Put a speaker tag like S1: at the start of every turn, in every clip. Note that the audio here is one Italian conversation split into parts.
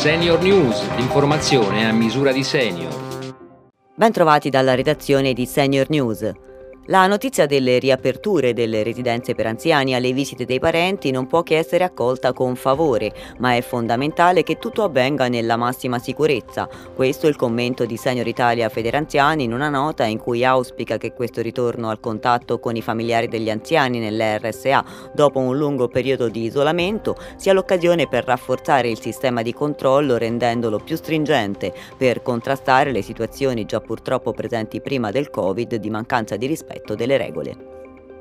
S1: Senior News, l'informazione a misura di senior.
S2: Ben trovati dalla redazione di Senior News. La notizia delle riaperture delle residenze per anziani alle visite dei parenti non può che essere accolta con favore, ma è fondamentale che tutto avvenga nella massima sicurezza. Questo è il commento di Senior Italia Federanziani in una nota in cui auspica che questo ritorno al contatto con i familiari degli anziani nell'RSA dopo un lungo periodo di isolamento sia l'occasione per rafforzare il sistema di controllo rendendolo più stringente per contrastare le situazioni già purtroppo presenti prima del Covid di mancanza di rispetto rispetto delle regole.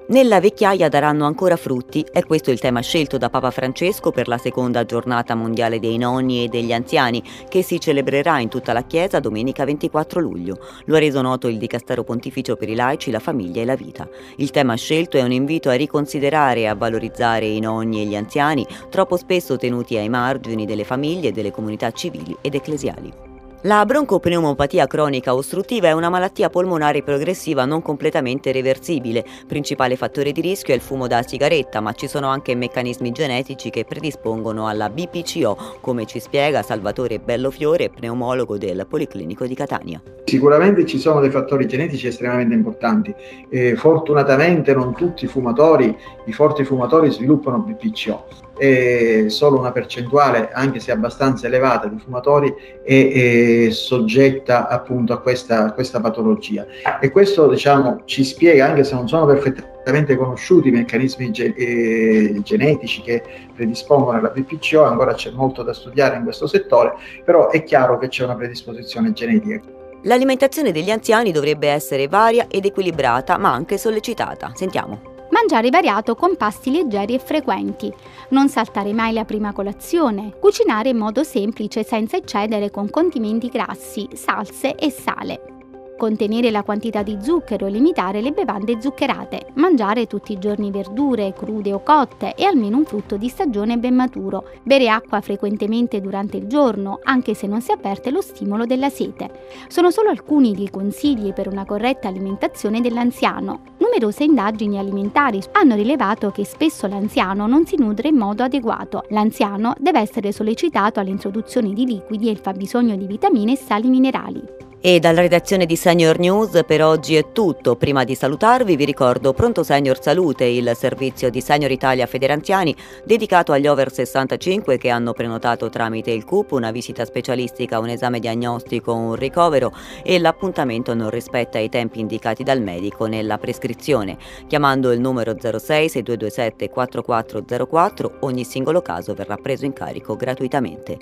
S2: Nella vecchiaia daranno ancora frutti, è questo il tema scelto da Papa Francesco per la seconda giornata mondiale dei nonni e degli anziani, che si celebrerà in tutta la Chiesa domenica 24 luglio. Lo ha reso noto il Dicastero Pontificio per i laici, la famiglia e la vita. Il tema scelto è un invito a riconsiderare e a valorizzare i nonni e gli anziani, troppo spesso tenuti ai margini delle famiglie e delle comunità civili ed ecclesiali. La broncopneumopatia cronica ostruttiva è una malattia polmonare progressiva non completamente reversibile. Principale fattore di rischio è il fumo da sigaretta, ma ci sono anche meccanismi genetici che predispongono alla BPCO, come ci spiega Salvatore Bellofiore, pneumologo del Policlinico di Catania.
S3: Sicuramente ci sono dei fattori genetici estremamente importanti. Eh, fortunatamente non tutti i fumatori, i forti fumatori sviluppano BPCO eh, solo una percentuale, anche se abbastanza elevata, di fumatori è, è soggetta appunto a questa, a questa, patologia. E questo diciamo, ci spiega, anche se non sono perfettamente conosciuti i meccanismi ge- eh, genetici che predispongono alla BPCO, ancora c'è molto da studiare in questo settore, però è chiaro che c'è una predisposizione genetica.
S2: L'alimentazione degli anziani dovrebbe essere varia ed equilibrata, ma anche sollecitata. Sentiamo.
S4: Mangiare variato con pasti leggeri e frequenti. Non saltare mai la prima colazione. Cucinare in modo semplice senza eccedere con condimenti grassi, salse e sale contenere la quantità di zucchero e limitare le bevande zuccherate, mangiare tutti i giorni verdure, crude o cotte e almeno un frutto di stagione ben maturo, bere acqua frequentemente durante il giorno, anche se non si avverte lo stimolo della sete. Sono solo alcuni dei consigli per una corretta alimentazione dell'anziano. Numerose indagini alimentari hanno rilevato che spesso l'anziano non si nutre in modo adeguato. L'anziano deve essere sollecitato all'introduzione di liquidi e il fabbisogno di vitamine e sali minerali.
S2: E dalla redazione di Senior News per oggi è tutto. Prima di salutarvi vi ricordo Pronto Senior Salute, il servizio di Senior Italia Federanziani dedicato agli over 65 che hanno prenotato tramite il CUP una visita specialistica, un esame diagnostico, un ricovero e l'appuntamento non rispetta i tempi indicati dal medico nella prescrizione. Chiamando il numero 06 6227 4404 ogni singolo caso verrà preso in carico gratuitamente.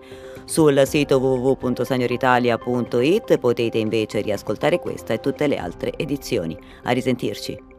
S2: Sul sito www.senioritalia.it potete invece riascoltare questa e tutte le altre edizioni. A risentirci.